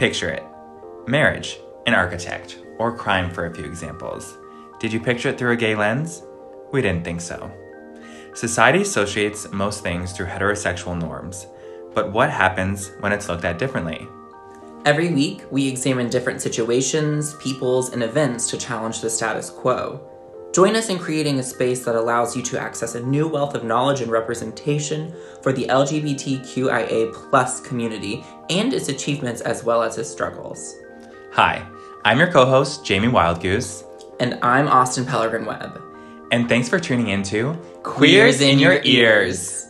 Picture it marriage, an architect, or crime for a few examples. Did you picture it through a gay lens? We didn't think so. Society associates most things through heterosexual norms, but what happens when it's looked at differently? Every week, we examine different situations, peoples, and events to challenge the status quo. Join us in creating a space that allows you to access a new wealth of knowledge and representation for the LGBTQIA plus community and its achievements as well as its struggles. Hi, I'm your co host, Jamie Wildgoose. And I'm Austin Pellegrin Webb. And thanks for tuning into Queers in Your Ears.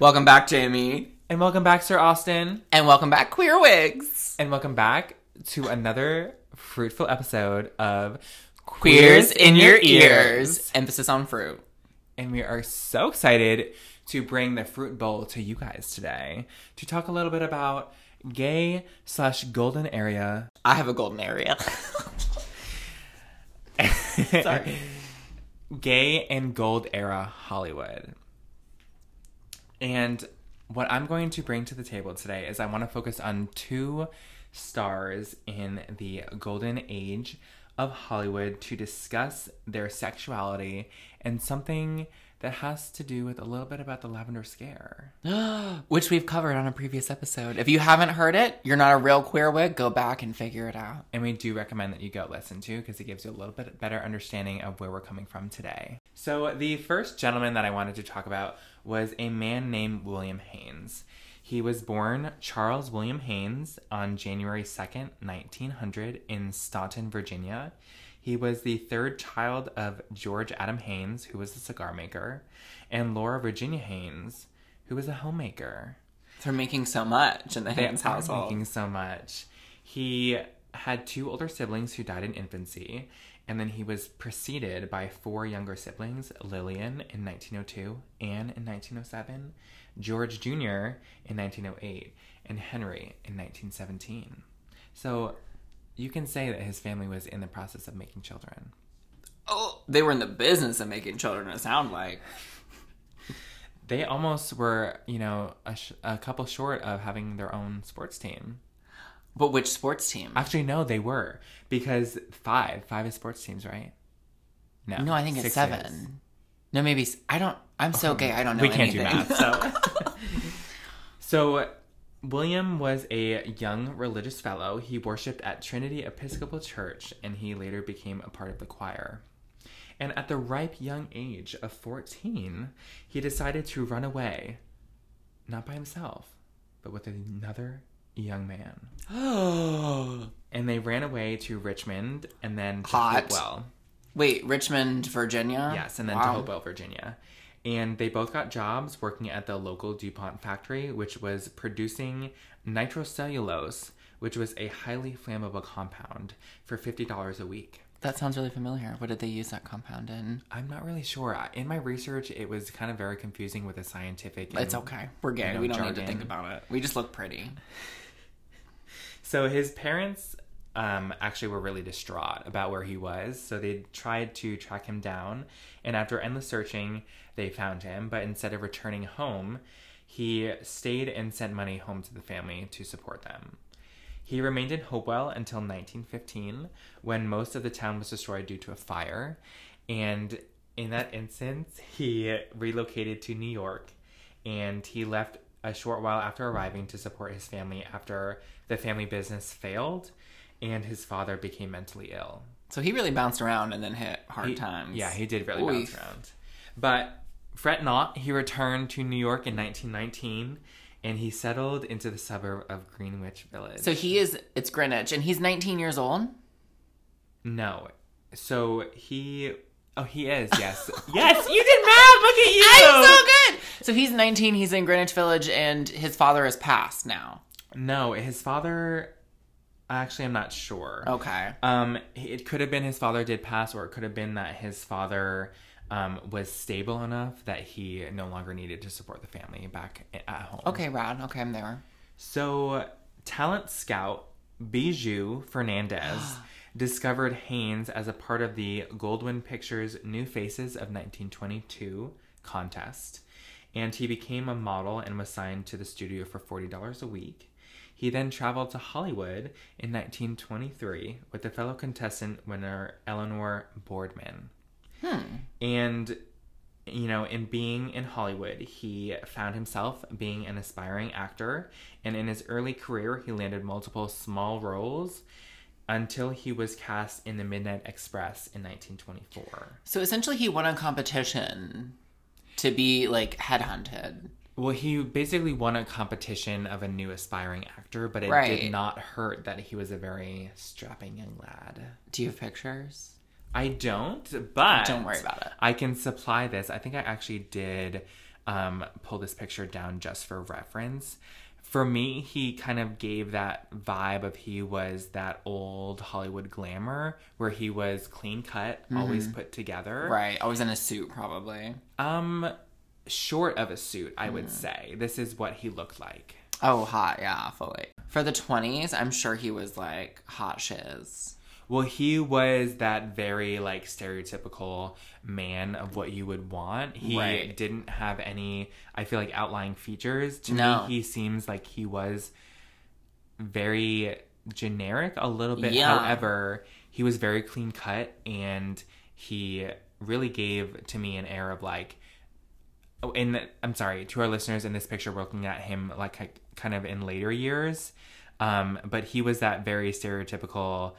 Welcome back, Jamie. And welcome back, Sir Austin. And welcome back, Queer Wigs. And welcome back to another fruitful episode of Queers in Your Ears. Emphasis on fruit. And we are so excited to bring the fruit bowl to you guys today to talk a little bit about gay slash golden area. I have a golden area. Sorry. gay and gold era Hollywood. And what I'm going to bring to the table today is I want to focus on two stars in the golden age of Hollywood to discuss their sexuality and something that has to do with a little bit about the lavender scare. Which we've covered on a previous episode. If you haven't heard it, you're not a real queer wig, go back and figure it out. And we do recommend that you go listen to because it gives you a little bit better understanding of where we're coming from today. So, the first gentleman that I wanted to talk about was a man named William Haines. He was born Charles William Haines on January 2nd, 1900, in Staunton, Virginia. He was the third child of George Adam Haines, who was a cigar maker, and Laura Virginia Haines, who was a homemaker. They're making so much in the Haines they household. Making so much. He had two older siblings who died in infancy, and then he was preceded by four younger siblings Lillian in 1902, Anne in 1907, George Jr. in 1908, and Henry in 1917. So you can say that his family was in the process of making children. Oh, they were in the business of making children, it sounds like. they almost were, you know, a, sh- a couple short of having their own sports team. But which sports team? Actually, no, they were because five, five is sports teams, right? No, no, I think it's seven. Is. No, maybe I don't. I'm so oh, gay. I don't know. We can't anything. do math. So, so William was a young religious fellow. He worshipped at Trinity Episcopal Church, and he later became a part of the choir. And at the ripe young age of 14, he decided to run away, not by himself, but with another young man. Oh. and they ran away to Richmond and then to Hot. Hopewell. Wait, Richmond, Virginia? Yes, and then wow. to Hopewell, Virginia. And they both got jobs working at the local DuPont factory, which was producing nitrocellulose, which was a highly flammable compound, for $50 a week. That sounds really familiar. What did they use that compound in? I'm not really sure. In my research, it was kind of very confusing with the scientific. And, it's okay. We're gay. You know, we don't jargon. need to think about it. We just look pretty. So his parents um, actually were really distraught about where he was. So they tried to track him down. And after endless searching, they found him. But instead of returning home, he stayed and sent money home to the family to support them. He remained in Hopewell until 1915, when most of the town was destroyed due to a fire. And in that instance, he relocated to New York and he left a short while after arriving to support his family after the family business failed and his father became mentally ill. So he really bounced around and then hit hard he, times. Yeah, he did really Oy. bounce around. But fret not, he returned to New York in 1919 and he settled into the suburb of Greenwich Village. So he is, it's Greenwich, and he's 19 years old? No. So he Oh, he is. Yes. yes, you did math. Look at you. I'm so good. So he's 19. He's in Greenwich Village, and his father has passed now. No, his father. Actually, I'm not sure. Okay. Um, it could have been his father did pass, or it could have been that his father um, was stable enough that he no longer needed to support the family back at home. Okay, Rod. Okay, I'm there. So, talent scout Bijou Fernandez discovered Haines as a part of the Goldwyn Pictures New Faces of 1922 contest, and he became a model and was signed to the studio for $40 a week. He then traveled to Hollywood in 1923 with a fellow contestant winner Eleanor Boardman. Hmm. And, you know, in being in Hollywood, he found himself being an aspiring actor. And in his early career, he landed multiple small roles until he was cast in The Midnight Express in 1924. So essentially, he won a competition to be like headhunted. Well, he basically won a competition of a new aspiring actor, but it Right. did not hurt that he was a very strapping young lad. Do you have pictures? I don't, but Don't worry about it. I can supply this. I think I actually did um, pull this picture down just for reference. For me, he kind of gave that vibe of he was that old Hollywood glamour where he was clean cut, always put together. Mm-hmm. Right. Always in a suit, probably. Um, short of a suit, I would mm. say. This is what he looked like. Oh, hot. Yeah, fully. For the 20s, I'm sure he was like hot shiz. Well, he was that very like stereotypical man of what you would want. He Right. didn't have any, I feel like, outlying features. To No. me, he seems like he was very generic a little bit. Yeah. However, he was very clean cut and he really gave to me an air of like, oh, in I'm sorry to our listeners in this picture, we're looking at him like kind of in later years, um, but he was that very stereotypical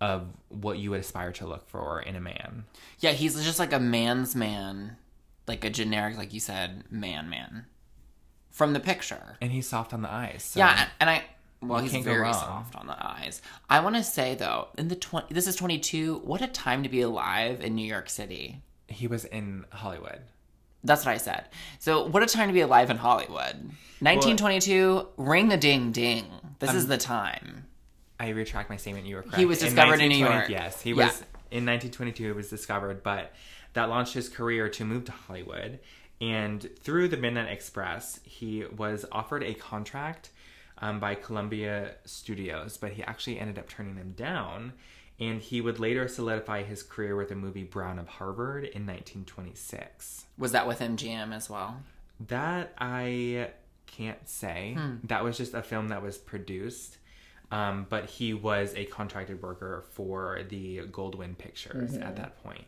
of what you would aspire to look for in a man. Yeah, he's just like a man's man. Like a generic, like you said, man man. From the picture. And he's soft on the eyes. So. Yeah, and I well, he's very soft on the eyes. I want to say though, in the twenty, this is twenty two. What a time to be alive in New York City. he was in Hollywood. That's what I said. So, what a time to be alive in Hollywood. 1922, ring the ding ding. This Um, is the time. I retract my statement. You were correct. He was discovered in New York. Yes, he Yeah. was in 1922. It was discovered, but that launched his career to move to Hollywood. And through the Midnight Express, he was offered a contract um, by Columbia Studios, but he actually ended up turning them down. And he would later solidify his career with the movie Brown of Harvard in 1926. Was that with MGM as well? That I can't say. That was just a film that was produced. Um, but he was a contracted worker for the Goldwyn Pictures at that point.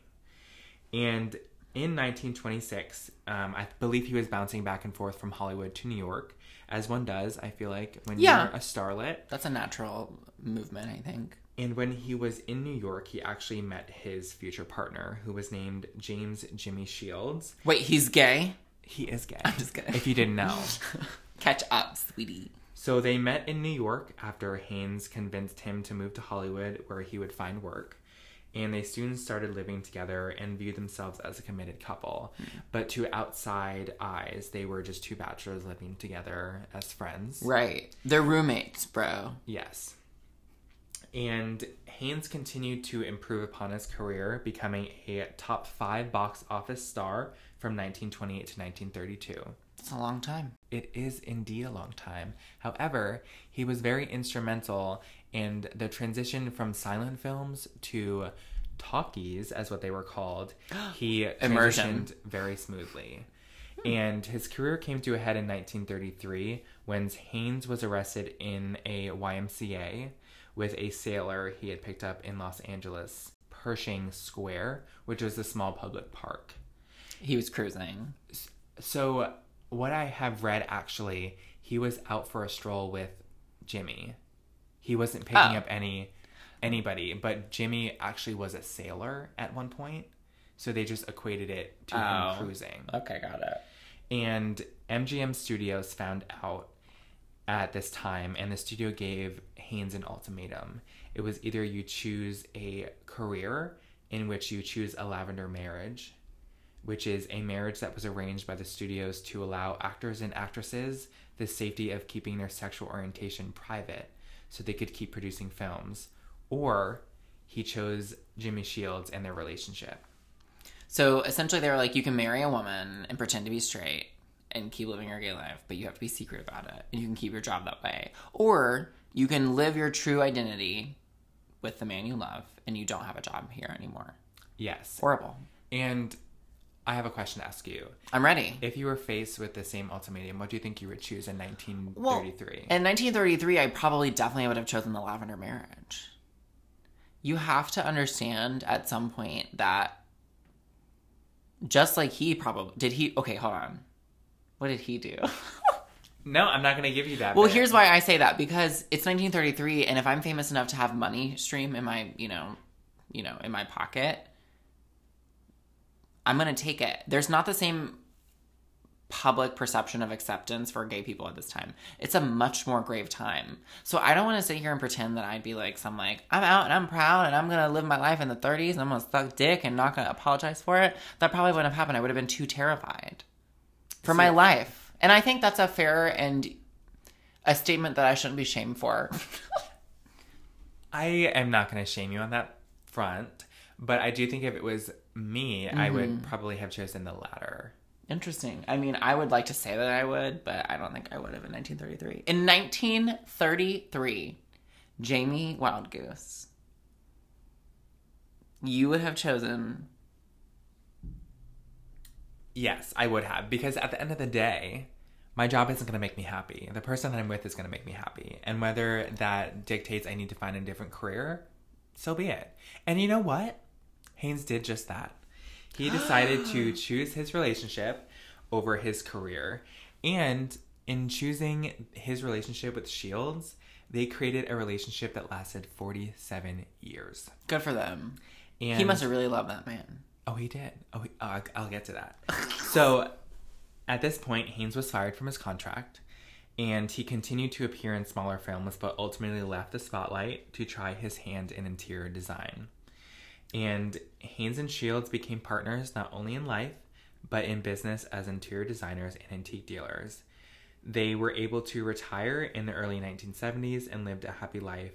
And in 1926, um, I believe he was bouncing back and forth from Hollywood to New York, as one does, I feel like, when Yeah. you're a starlet. That's a natural movement, I think. And when he was in New York, he actually met his future partner, who was named James Jimmy Shields. Wait, he's gay? He is gay. I'm just kidding. If you didn't know. Catch up, sweetie. So they met in New York after Haines convinced him to move to Hollywood where he would find work. And they soon started living together and viewed themselves as a committed couple. Hmm. But to outside eyes, they were just two bachelors living together as friends. Right. They're roommates, bro. Yes. And Haines continued to improve upon his career, becoming a top five box office star from 1928 to 1932. It's a long time. It is indeed a long time. However, he was very instrumental in the transition from silent films to talkies, as what they were called. He Immersion. transitioned very smoothly. Hmm. And his career came to a head in 1933 when Haines was arrested in a YMCA with a sailor he had picked up in Los Angeles, Pershing Square, which was a small public park. He was cruising. So, what I have read actually, he was out for a stroll with Jimmy. He wasn't picking Oh. up any anybody, but Jimmy actually was a sailor at one point. So they just equated it to Oh. him cruising. Okay, got it. And MGM Studios found out at this time, and the studio gave Haines an ultimatum. It was either you choose a career in which you choose a lavender marriage, which is a marriage that was arranged by the studios to allow actors and actresses the safety of keeping their sexual orientation private so they could keep producing films, or he chose Jimmy Shields and their relationship. So essentially, they were like, you can marry a woman and pretend to be straight and keep living your gay life, but you have to be secret about it, and you can keep your job that way. Or you can live your true identity with the man you love and you don't have a job here anymore. Yes. Horrible. And I have a question to ask you. I'm ready. If you were faced with the same ultimatum, what do you think you would choose in Well, 1933? in 1933, I probably definitely would have chosen the lavender marriage. You have to understand at some point that just like he probably did he okay, hold on. What did he do? no, I'm not going to give you that. well, here's why I say that because it's 1933 and if I'm famous enough to have money stream in my, you know, you know, in my pocket, I'm going to take it. There's not the same public perception of acceptance for gay people at this time. It's a much more grave time. So I don't want to sit here and pretend that I'd be like some like I'm out and I'm proud and I'm gonna live my life in the 30s and I'm gonna suck dick and not gonna apologize for it. That probably wouldn't have happened. I would have been too terrified for my life. And I think that's a fair and a statement that I shouldn't be shamed for. I am not going to shame you on that front, but I do think if it was me, I would Mm-hmm. probably have chosen the latter. Interesting. I mean, I would like to say that I would, but I don't think I would have in 1933. In 1933, Jamie Wildgoose, you would have chosen. Yes, I would have because at the end of the day, my job isn't going to make me happy. The person that I'm with is going to make me happy. And whether that dictates I need to find a different career, so be it. And you know what? Haines did just that. He decided to choose his relationship over his career. And in choosing his relationship with Shields, they created a relationship that lasted 47 years. Good for them. And He must have really loved that man. Oh, he did. Oh, he, uh, I'll get to that. so, at this point, Haines was fired from his contract, and he continued to appear in smaller films, but ultimately left the spotlight to try his hand in interior design. And Haines and Shields became partners not only in life, but in business as interior designers and antique dealers. They were able to retire in the early 1970s and lived a happy life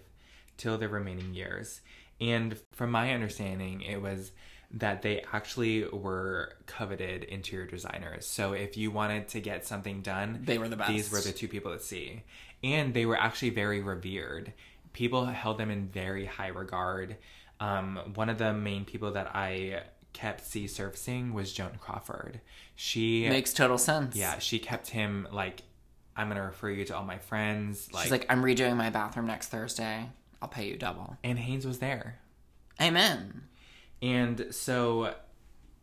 till their remaining years. And from my understanding, it was that they actually were coveted interior designers. So if you wanted to get something done, They were the best. These were the two people to see. And they were actually very revered. People held them in very high regard. Um, one of the main people that I kept see surfacing was Joan Crawford. She Makes total sense. yeah, she kept him like I'm gonna refer you to all my friends. Like, She's like, I'm redoing my bathroom next Thursday. I'll pay you double. and Haines was there. Amen. And so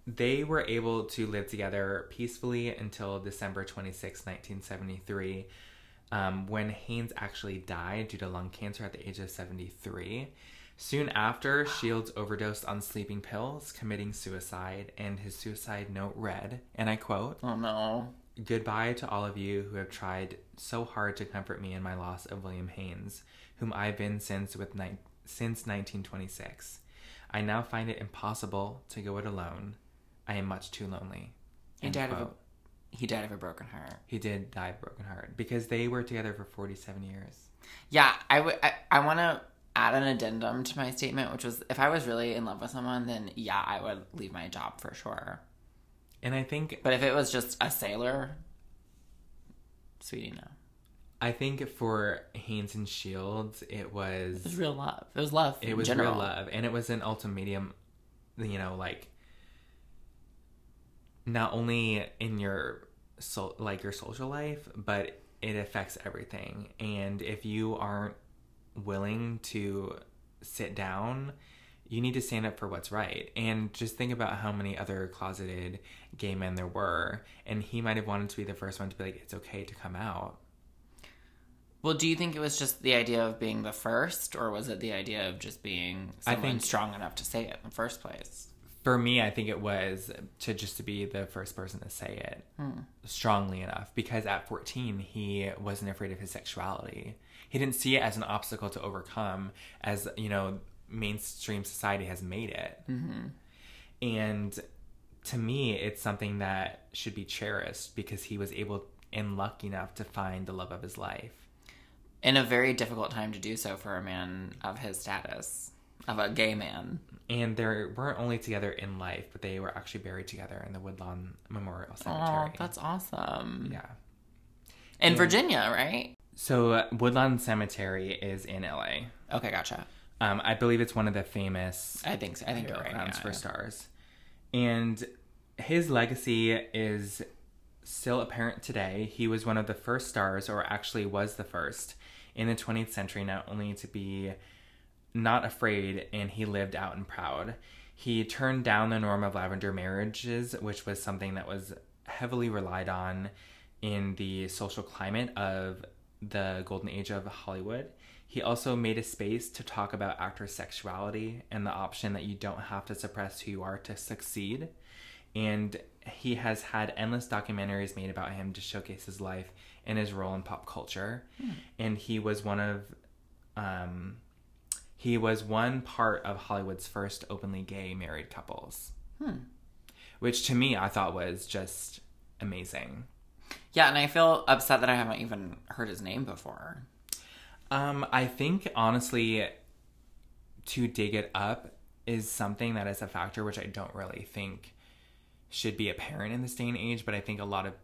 they were able to live together peacefully until December 26, 1973, um, when Haines actually died due to lung cancer at the age of 73. Soon after, Shields overdosed on sleeping pills, committing suicide, and his suicide note read, and I quote, Oh no. Goodbye to all of you who have tried so hard to comfort me in my loss of William Haines, whom I've been since with ni- since 1926. I now find it impossible to go it alone. I am much too lonely. He died of a he died of a broken heart. He did die of broken heart because they were together for 47 years. Yeah, I would. I, I want to add an addendum to my statement, which was if I was really in love with someone, then yeah, I would leave my job for sure. And I think But if it was just a sailor, sweetie, no. I think for Haines and Shields, it was It was real love. It was love. it was general. real love and it was an ultimatum you know like not only in your so like your social life but it affects everything and if you aren't willing to sit down you need to stand up for what's right and just think about how many other closeted gay men there were and he might have wanted to be the first one to be like it's okay to come out Well, do you think it was just the idea of being the first, or was it the idea of just being I someone think- strong enough to say it in the first place? for me, I think it was to just to be the first person to say it hmm. strongly enough because at 14 he wasn't afraid of his sexuality. He didn't see it as an obstacle to overcome, as you know, mainstream society has made it. Mm-hmm. And to me, it's something that should be cherished because he was able and lucky enough to find the love of his life. In a very difficult time to do so for a man of his status, of a gay man. And they weren't only together in life, but they were actually buried together in the Woodlawn Memorial Cemetery. Oh, that's awesome. yeah. In Virginia, right? So uh, Woodlawn Cemetery is in LA. Okay, gotcha. Um, I believe it's one of the famous I think so. I think you're right. yeah, for yeah. stars. And his legacy is still apparent today. He was one of the first stars, or actually was the first in the 20th century, not only to be not afraid and he lived out and proud. He turned down the norm of lavender marriages, which was something that was heavily relied on in the social climate of the golden age of Hollywood. He also made a space to talk about actor sexuality and the option that you don't have to suppress who you are to succeed. And he has had endless documentaries made about him to showcase his life and his role in pop culture. And he was one of um, he was one part of Hollywood's first openly gay married couples. Which to me I thought was just amazing. Yeah, and I feel upset that I haven't even heard his name before. Um, I think honestly, to dig it up is something that is a factor which I don't really think should be apparent in this day and age. But I think a lot of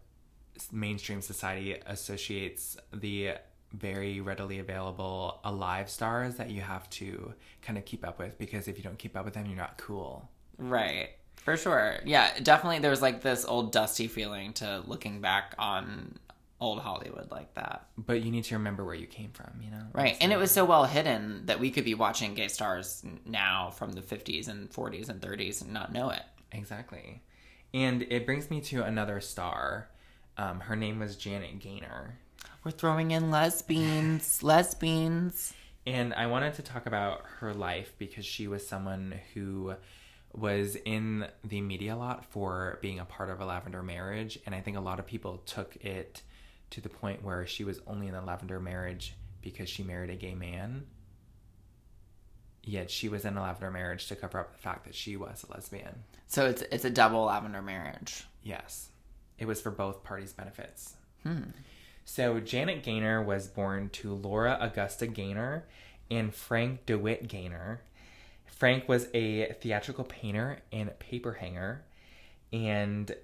mainstream society associates the very readily available alive stars that you have to kind of keep up with because if you don't keep up with them, you're not cool. Right. For sure. Yeah, definitely there's like this old dusty feeling to looking back on old Hollywood like that. But you need to remember where you came from, you know? Right. And it was so well hidden that we could be watching gay stars now from the 50s and 40s and 30s and not know it. Exactly. And it brings me to another star. Um, her name was Janet Gaynor. We're throwing in lesbians, lesbians. And I wanted to talk about her life because she was someone who was in the media a lot for being a part of a lavender marriage. And I think a lot of people took it to the point where she was only in a lavender marriage because she married a gay man. Yet she was in a lavender marriage to cover up the fact that she was a lesbian. So it's it's a double lavender marriage. Yes. It was for both parties' benefits. Hmm. So Janet Gaynor was born to Laura Augusta Gaynor and Frank DeWitt Gaynor. Frank was a theatrical painter and paper hanger, and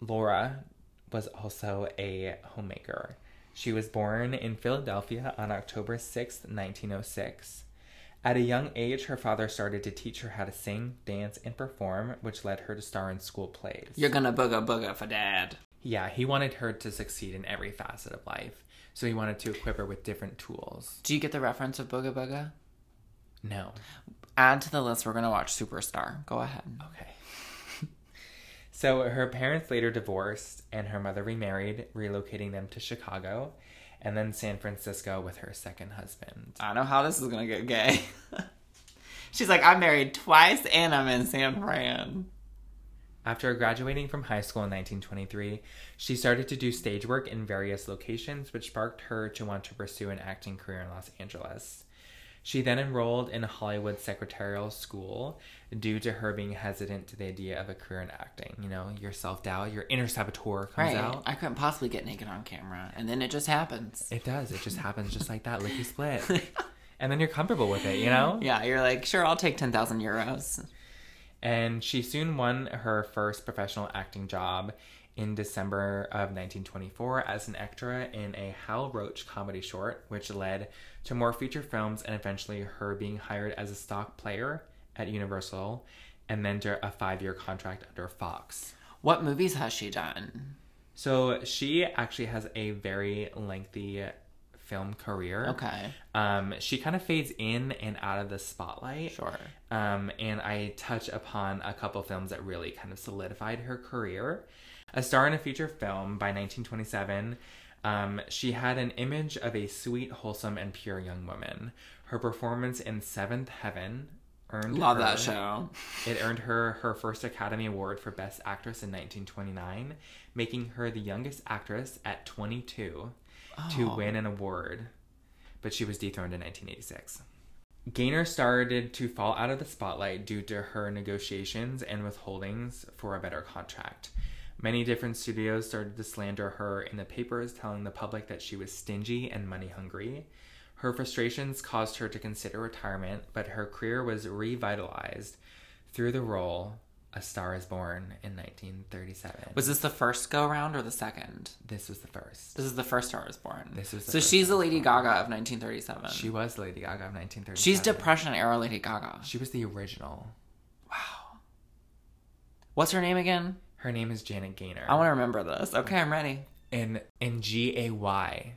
Laura was also a homemaker. She was born in Philadelphia on October sixth, 1906. At a young age, her father started to teach her how to sing, dance, and perform, which led her to star in school plays. You're gonna booga booga for dad. Yeah, he wanted her to succeed in every facet of life. So he wanted to equip her with different tools. Do you get the reference of booga booga? No. Add to the list. We're gonna watch Superstar. Go ahead. Okay. so her parents later divorced and her mother remarried, relocating them to Chicago and then San Francisco with her second husband. I know how this is gonna get gay. She's like, I'm married twice and I'm in San Fran. After graduating from high school in 1923, she started to do stage work in various locations, which sparked her to want to pursue an acting career in Los Angeles. She then enrolled in a Hollywood secretarial school due to her being hesitant to the idea of a career in acting. You know, your self doubt, your inner saboteur comes Right. out. I couldn't possibly get naked on camera, and then it just happens. It does. It just happens just like that, licky split. and then you're comfortable with it, you know? Yeah, you're like, sure, I'll take ten thousand euros. And she soon won her first professional acting job in December of 1924 as an extra in a Hal Roach comedy short, which led to more feature films and eventually her being hired as a stock player at Universal and then a five year contract under Fox. What movies has she done? So she actually has a very lengthy film career. Okay, Um, she kind of fades in and out of the spotlight. sure. Um, and I touch upon a couple films that really kind of solidified her career. A star in a feature film by 1927, um, she had an image of a sweet, wholesome, and pure young woman. Her performance in Seventh Heaven earned Love her, that show. It earned her her first Academy Award for Best Actress in 1929, making her the youngest actress at 22 to Oh. win an award. But she was dethroned in 1986. Gaynor started to fall out of the spotlight due to her negotiations and withholdings for a better contract. Many different studios started to slander her in the papers, telling the public that she was stingy and money hungry. Her frustrations caused her to consider retirement, but her career was revitalized through the role A Star is Born in 1937. Was this the first go round or the second? this was the first. This is the first Star is Born. This was the so she's the Lady Gaga of 1937. She was Lady Gaga of 1937. She's Depression era Lady Gaga. She was the original. Wow. What's her name again? Her name is Janet Gaynor. I want to remember this. Okay, I'm ready. in in G A Y,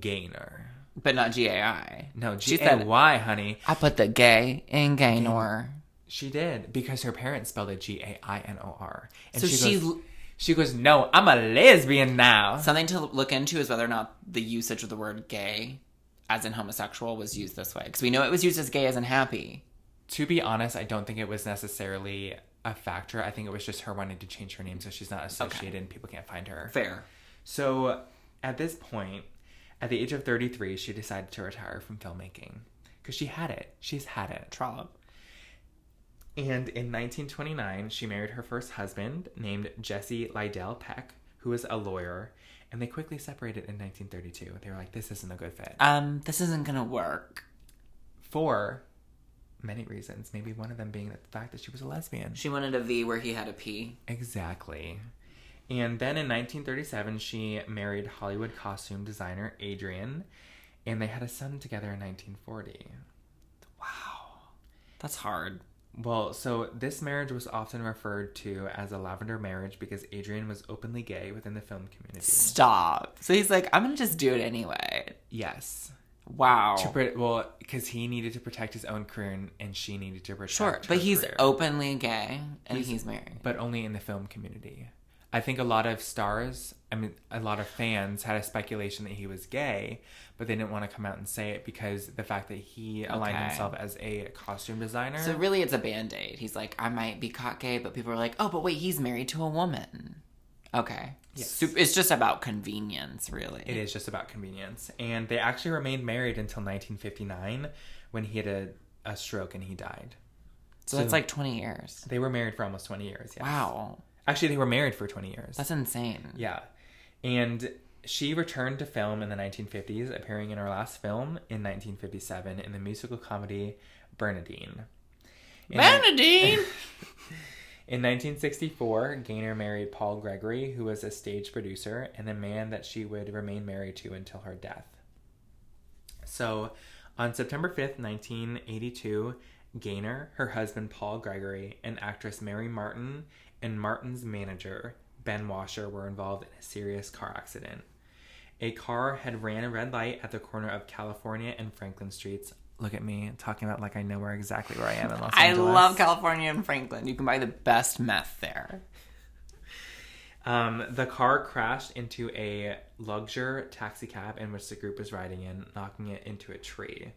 Gaynor. But not G A I. No, She said- A Y, honey. I put the gay in Gaynor. She did because her parents spelled it G A I N O R. And So she she- goes, she goes, no, I'm a lesbian now. Something to look into is whether or not the usage of the word gay, as in homosexual, was used this way. Because we know it was used as gay as in happy. To be honest, I don't think it was necessarily a factor. I think it was just her wanting to change her name so she's not associated and people can't find her. Fair. So at this point, at the age of 33, she decided to retire from filmmaking because she had it. She's had it. Trollop. And in 1929, she married her first husband named Jesse Lydell Peck, who was a lawyer, and they quickly separated in 1932. They were like, this isn't a good fit. Um, this isn't gonna work. For many reasons, maybe one of them being the fact that she was a lesbian. She wanted a V where he had a P. Exactly. And then in 1937, she married Hollywood costume designer Adrian, and they had a son together in 1940. Wow. That's hard. Well, so this marriage was often referred to as a lavender marriage because Adrian was openly gay within the film community. Stop. So he's like, I'm gonna just do it anyway. Yes. Wow. To well, because he needed to protect his own career and, and she needed to protect Sure, but he's career. openly gay and He's- he's, married. but only in the film community. I think a lot of stars, I mean, a lot of fans had a speculation that he was gay, but they didn't want to come out and say it because the fact that he aligned Okay. himself as a costume designer. So really, it's a band aid. He's like, I might be caught gay, but people are like, oh, but wait, he's married to a woman. Okay. Yes. It's just about convenience, really. it is just about convenience. And they actually remained married until 1959 when he had a, a stroke and he died. So that's like 20 years. They were married for almost 20 years. Yes. Wow. Actually, they were married for 20 years. That's insane. Yeah. And she returned to film in the 1950s, appearing in her last film in 1957 in the musical comedy Bernadine. In, Bernadine! in 1964, Gaynor married Paul Gregory, who was a stage producer and the man that she would remain married to until her death. So, on September 5th, 1982, Gaynor, her husband Paul Gregory, and actress Mary Martin, and Martin's manager, Ben Washer, were involved in a serious car accident. A car had ran a red light at the corner of California and Franklin Streets. Look at me talking about like I know where exactly where I am in Los I Angeles. I love California and Franklin. You can buy the best meth there. Um, the car crashed into a luxury taxi cab in which the group was riding in, knocking it into a tree.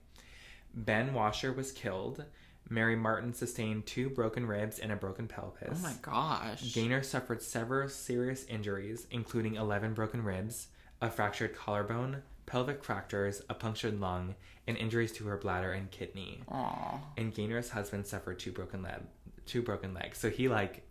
Ben Washer was killed. Mary Martin sustained two broken ribs and a broken pelvis. Oh my gosh. Gaynor suffered several serious injuries, including 11 broken ribs, a fractured collarbone, pelvic fractures, a punctured lung, and injuries to her bladder and kidney. Aw. And Gaynor's husband suffered two broken leg, two broken legs. So he like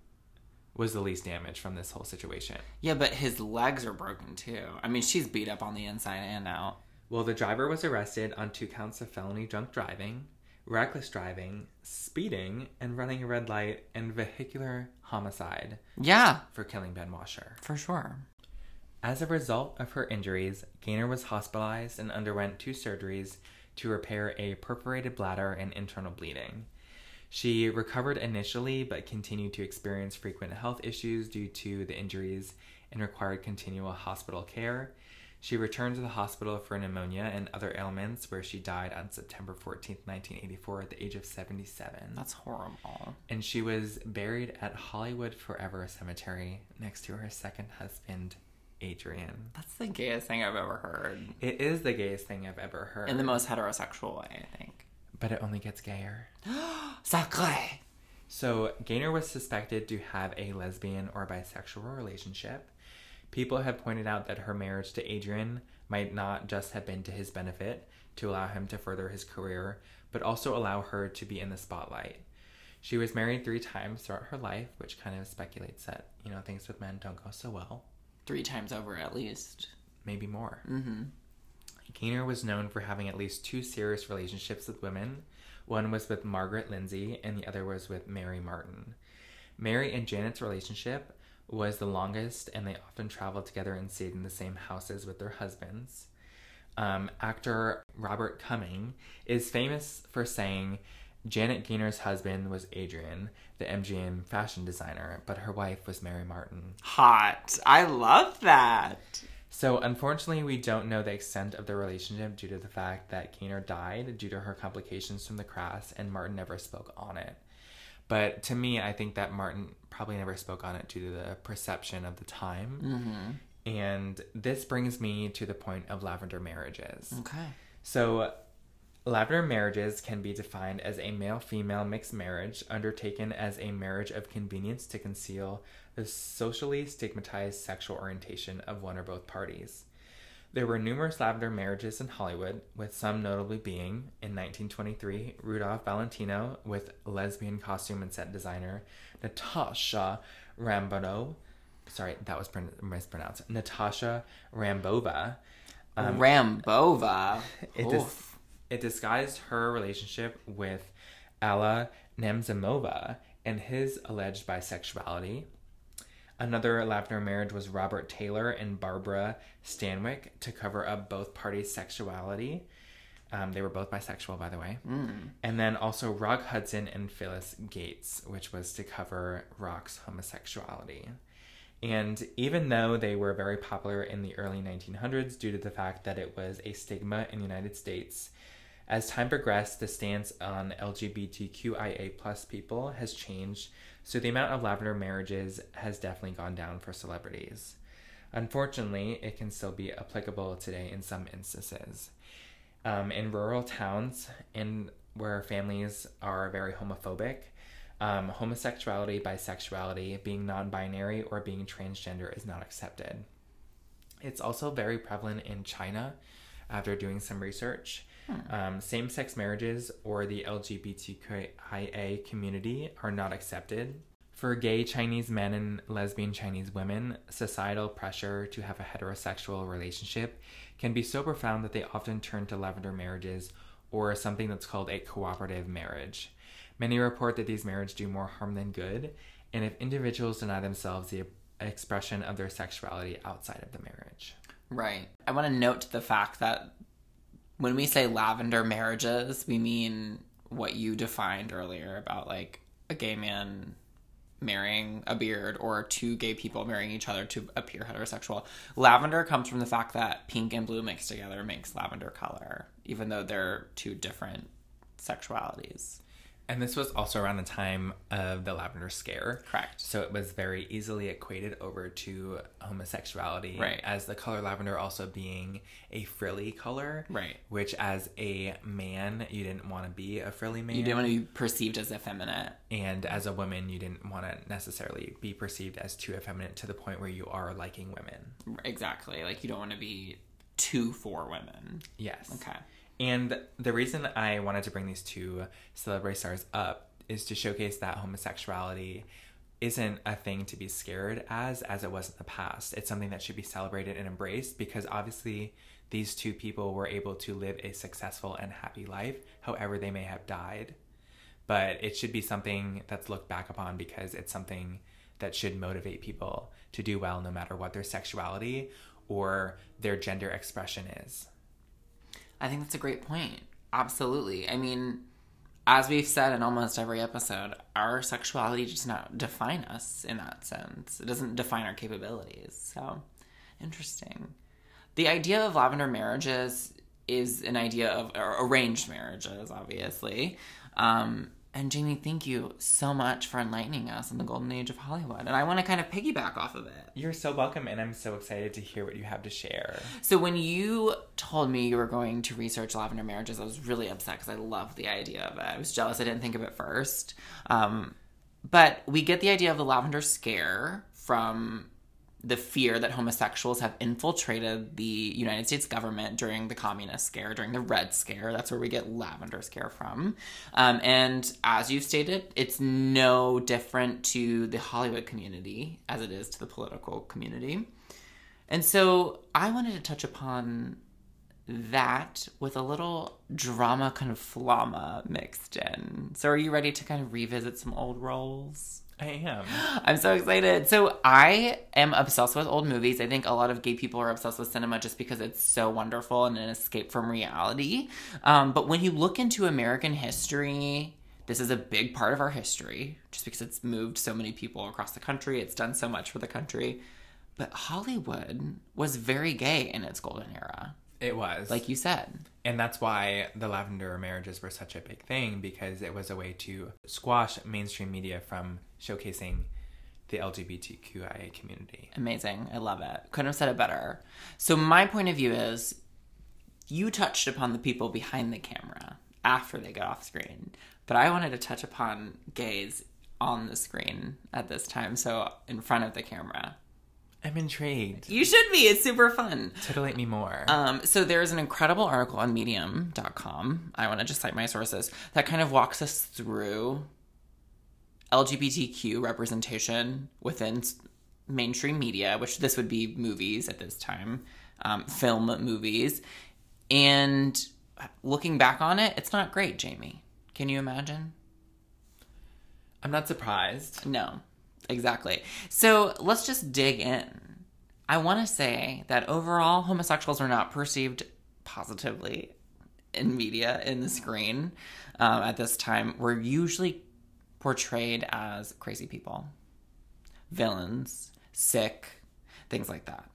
was the least damaged from this whole situation. Yeah, but his legs are broken too. I mean, she's beat up on the inside and out. Well, the driver was arrested on two counts of felony drunk driving, reckless driving, speeding, and running a red light, and vehicular homicide Yeah, for killing Ben Washer. for sure. As a result of her injuries, Gaynor was hospitalized and underwent two surgeries to repair a perforated bladder and internal bleeding. She recovered initially but continued to experience frequent health issues due to the injuries and required continual hospital care. She returned to the hospital for pneumonia and other ailments, where she died on September 14th, 1984, at the age of 77. That's horrible. And she was buried at Hollywood Forever Cemetery next to her second husband, Adrian. That's the gayest thing I've ever heard. It is the gayest thing I've ever heard. In the most heterosexual way, I think. but it only gets gayer. Sacre! So, Gaynor was suspected to have a lesbian or bisexual relationship. People have pointed out that her marriage to Adrian might not just have been to his benefit to allow him to further his career, but also allow her to be in the spotlight. She was married three times throughout her life, which kind of speculates that, you know, things with men don't go so well. Three times over at least. maybe more. Mm-hmm. Gaynor was known for having at least two serious relationships with women. One was with Margaret Lindsay, and the other was with Mary Martin. Mary and Janet's relationship was the longest, and they often traveled together and stayed in the same houses with their husbands. Um, actor Robert Cumming is famous for saying Janet Gaynor's husband was Adrian, the MGM fashion designer, but her wife was Mary Martin. Hot. I love that. So, unfortunately, we don't know the extent of their relationship due to the fact that Gaynor died due to her complications from the crash, and Martin never spoke on it. But to me, I think that Martin probably never spoke on it due to the perception of the time. Mm-hmm. And this brings me to the point of lavender marriages. Okay. So, lavender marriages can be defined as a male female mixed marriage undertaken as a marriage of convenience to conceal the socially stigmatized sexual orientation of one or both parties. There were numerous lavender marriages in Hollywood, with some notably being, in 1923, Rudolph Valentino with lesbian costume and set designer Natasha Rambono. Sorry, that was mispronounced. Natasha Rambova. Um, Rambova. it, dis- it disguised her relationship with Alla Nemzimova and his alleged bisexuality. Another Lavender marriage was Robert Taylor and Barbara Stanwyck to cover up both parties' sexuality. Um, they were both bisexual, by the way. And then also Rock Hudson and Phyllis Gates, which was to cover Rock's homosexuality. And even though they were very popular in the early 1900s due to the fact that it was a stigma in the United States, as time progressed, the stance on LGBTQIA plus people has changed, so the amount of lavender marriages has definitely gone down for celebrities. Unfortunately, it can still be applicable today in some instances. Um, in rural towns and where families are very homophobic, um, homosexuality, bisexuality, being non binary, or being transgender is not accepted. It's also very prevalent in China after doing some research. Um, Same sex marriages or the LGBTQIA community are not accepted. For gay Chinese men and lesbian Chinese women, societal pressure to have a heterosexual relationship can be so profound that they often turn to lavender marriages or something that's called a cooperative marriage. Many report that these marriages do more harm than good, and if individuals deny themselves the expression of their sexuality outside of the marriage. Right. I want to note the fact that when we say lavender marriages, we mean what you defined earlier about like a gay man marrying a beard or two gay people marrying each other to appear heterosexual. Lavender comes from the fact that pink and blue mixed together makes lavender color, even though they're two different sexualities. And this was also around the time of the lavender scare. Correct. So it was very easily equated over to homosexuality. Right. As the color lavender also being a frilly color. Right. Which, as a man, you didn't want to be a frilly man. You didn't want to be perceived as effeminate. And as a woman, you didn't want to necessarily be perceived as too effeminate to the point where you are liking women. Exactly. Like you don't want to be too for women. Yes. Okay. And the reason I wanted to bring these two celebrity stars up is to showcase that homosexuality isn't a thing to be scared as as it was in the past. It's something that should be celebrated and embraced because obviously these two people were able to live a successful and happy life, however they may have died. But it should be something that's looked back upon because it's something that should motivate people to do well no matter what their sexuality or their gender expression is. I think that's a great point. Absolutely. I mean, as we've said in almost every episode, our sexuality does not define us in that sense. It doesn't define our capabilities. So, interesting. The idea of lavender marriages is an idea of arranged marriages, obviously. Um, and Jamie, thank you so much for enlightening us in the golden age of Hollywood. And I want to kind of piggyback off of it. You're so welcome, and I'm so excited to hear what you have to share. So when you told me you were going to research lavender marriages, I was really upset because I love the idea of it. I was jealous I didn't think of it first. Um, but we get the idea of the lavender scare from the fear that homosexuals have infiltrated the United States government during the communist scare, during the Red Scare. That's where we get lavender scare from. Um, and as you've stated, it's no different to the Hollywood community as it is to the political community. And so I wanted to touch upon that with a little drama kind of flama mixed in. So are you ready to kind of revisit some old roles? I am. I'm so excited. So I am obsessed with old movies. I think a lot of gay people are obsessed with cinema just because it's so wonderful and an escape from reality. Um, but when you look into American history, this is a big part of our history just because it's moved so many people across the country. It's done so much for the country. But Hollywood was very gay in its golden era, It was. like you said. And that's why the lavender marriages were such a big thing because it was a way to squash mainstream media from showcasing the LGBTQIA community. Amazing. I love it. Couldn't have said it better. So, my point of view is you touched upon the people behind the camera after they got off screen, but I wanted to touch upon gays on the screen at this time, so in front of the camera. I'm intrigued. You should be. It's super fun. Titillate me more. Um, so there's an incredible article on medium.com. I want to just cite my sources that kind of walks us through LGBTQ representation within mainstream media, which this would be movies at this time, um, film movies. And looking back on it, it's not great, Jamie. Can you imagine? I'm not surprised. No, exactly. So let's just dig in. I want to say that overall, homosexuals are not perceived positively in media, in the screen um, at this time. We're usually portrayed as crazy people, villains, sick, things like that.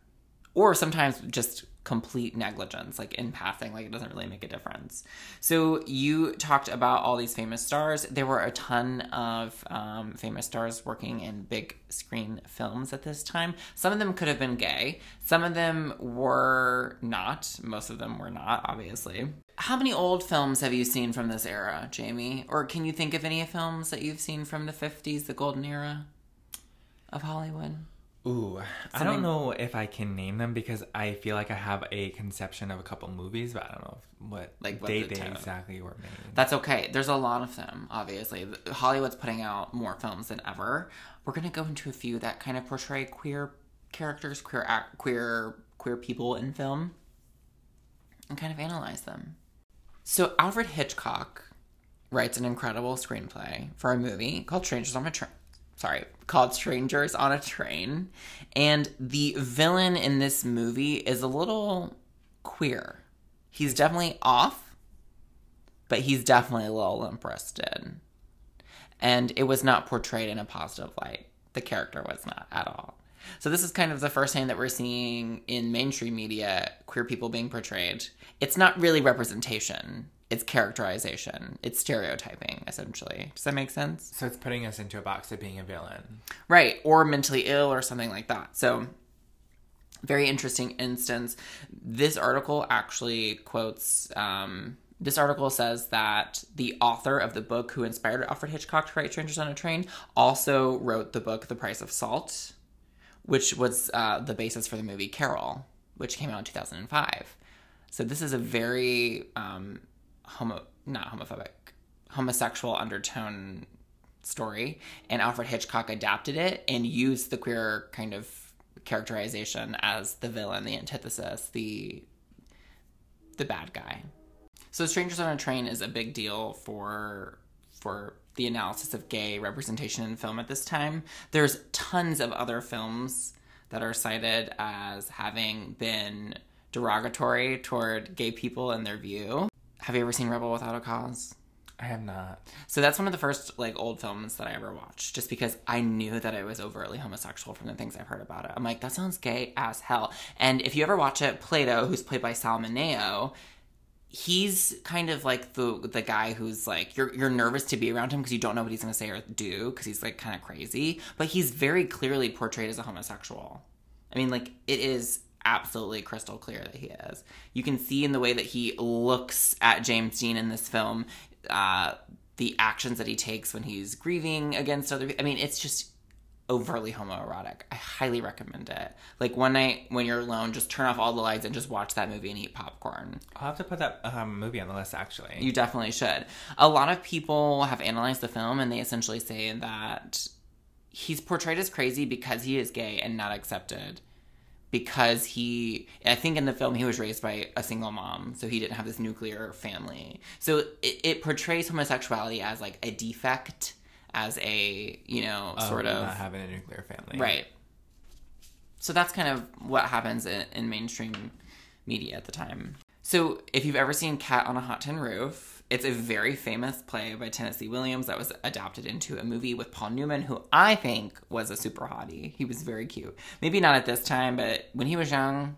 Or sometimes just complete negligence, like in passing, like it doesn't really make a difference. So you talked about all these famous stars. There were a ton of um, famous stars working in big screen films at this time. Some of them could have been gay. Some of them were not. Most of them were not, obviously. How many old films have you seen from this era, Jamie? Or can you think of any films that you've seen from the 50s, the golden era of Hollywood? Ooh, I don't know if I can name them because I feel like I have a conception of a couple movies, but I don't know if, what Like, what they exactly were made. That's okay. There's a lot of them, obviously. Hollywood's putting out more films than ever. We're going to go into a few that kind of portray queer characters, queer act, queer queer people in film and kind of analyze them. So Alfred Hitchcock writes an incredible screenplay for a movie called Strangers on a Train. Sorry, called Strangers on a Train, and the villain in this movie is a little queer. He's definitely off, but he's definitely a little limp-wristed. And it was not portrayed in a positive light. The character was not at all. So this is kind of the first time that we're seeing in mainstream media queer people being portrayed. It's not really representation. It's characterization. It's stereotyping, essentially. Does that make sense? So it's putting us into a box of being a villain. Right, or mentally ill or something like that. So, very interesting instance. This article actually quotes. Um, this article says that the author of the book who inspired Alfred Hitchcock to write Strangers on a Train also wrote the book The Price of Salt, which was uh, the basis for the movie Carol, which came out in 2005. So this is a very um, homo, not homophobic, homosexual undertone story, and Alfred Hitchcock adapted it and used the queer kind of characterization as the villain, the antithesis, the the bad guy. So Strangers on a Train is a big deal for for the analysis of gay representation in film at this time. There's tons of other films that are cited as having been derogatory toward gay people and their view. Have you ever seen Rebel Without a Cause? I have not. So that's one of the first like old films that I ever watched, just because I knew that it was overtly homosexual from the things I've heard about it. I'm like, that sounds gay as hell. And if you ever watch it, Plato, who's played by Sal Mineo, he's kind of like the the guy who's like you're you're nervous to be around him because you don't know what he's gonna say or do because he's like kind of crazy, but he's very clearly portrayed as a homosexual. I mean, like it is absolutely crystal clear that he is. You can see in the way that he looks at James Dean in this film, uh, the actions that he takes when he's grieving against other. people. I mean, it's just overtly homoerotic. I highly recommend it. Like one night when you're alone, just turn off all the lights and just watch that movie and eat popcorn. I'll have to put that um, movie on the list actually. You definitely should. A lot of people have analyzed the film and they essentially say that he's portrayed as crazy because he is gay and not accepted. Because he, I think in the film he was raised by a single mom, so he didn't have this nuclear family. So it, it portrays homosexuality as like a defect as a you know Oh, sort of not having a nuclear family. right. So that's kind of what happens in, in mainstream media at the time. So if you've ever seen Cat on a Hot Tin Roof, it's a very famous play by Tennessee Williams that was adapted into a movie with Paul Newman, who I think was a super hottie. He was very cute. Maybe not at this time, but when he was young,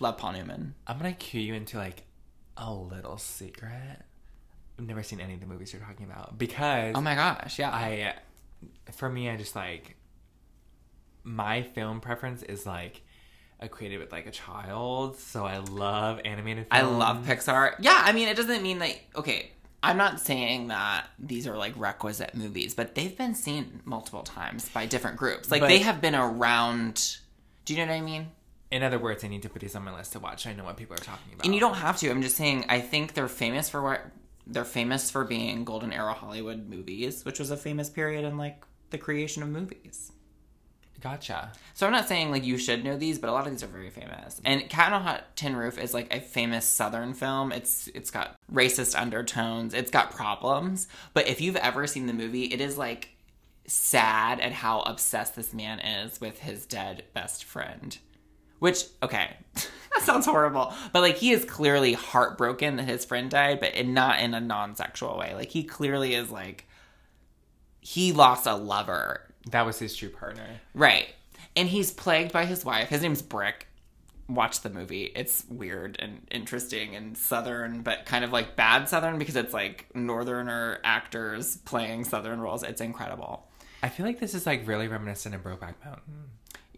love Paul Newman. I'm gonna cue you into like a little secret. I've never seen any of the movies you're talking about because Oh my gosh, yeah. I, for me, I just like my film preference is like equated with like a child, so I love animated. I love Pixar. Yeah, I mean, it doesn't mean like okay. I'm not saying that these are like requisite movies, but they've been seen multiple times by different groups. Like But- they have been around. Do you know what I mean? In other words, I need to put these on my list to watch. I know what people are talking about. And you don't have to. I'm just saying. I think they're famous for what they're famous for being golden era Hollywood movies, which was a famous period in like the creation of movies. Gotcha. So I'm not saying like you should know these, but a lot of these are very famous. And Cat on a Hot Tin Roof is like a famous Southern film. It's it's got racist undertones. It's got problems. But if you've ever seen the movie, it is like sad at how obsessed this man is with his dead best friend. Which okay, that sounds horrible, but like he is clearly heartbroken that his friend died, but in, not in a non-sexual way. Like he clearly is like he lost a lover That was his true partner. Right. And he's plagued by his wife. His name's Brick. Watch the movie. It's weird and interesting and southern, but kind of like bad southern because it's like northerner actors playing southern roles. It's incredible. I feel like this is like really reminiscent of Brokeback Mountain.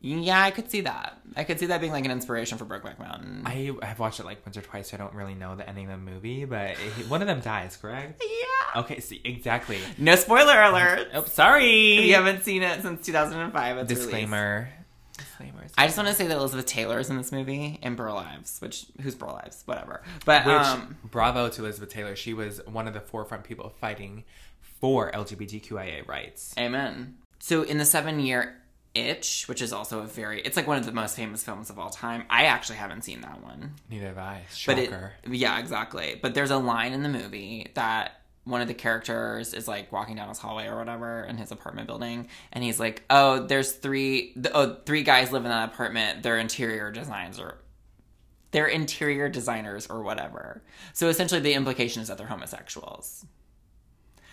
Yeah, I could see that. I could see that being like an inspiration for Brokeback Mountain. I have watched it like once or twice, so I don't really know the ending of the movie, but it, one of them dies, correct? yeah. Okay, see, exactly. No spoiler alert. Oh, sorry. If you haven't seen it since 2005, it's released. Disclaimer. I just want to say that Elizabeth Taylor is in this movie in Burl Ives, which who's Burl Ives, whatever. But Which, um, bravo to Elizabeth Taylor. She was one of the forefront people fighting for LGBTQIA rights. Amen. So in the seven year itch, which is also a very it's like one of the most famous films of all time. I actually haven't seen that one. Neither have I. But it yeah, exactly. But there's a line in the movie that one of the characters is like walking down his hallway or whatever in his apartment building and he's like, "Oh, there's three th- oh, three guys live in that apartment. Their interior designs are they're interior designers or whatever." So essentially the implication is that they're homosexuals.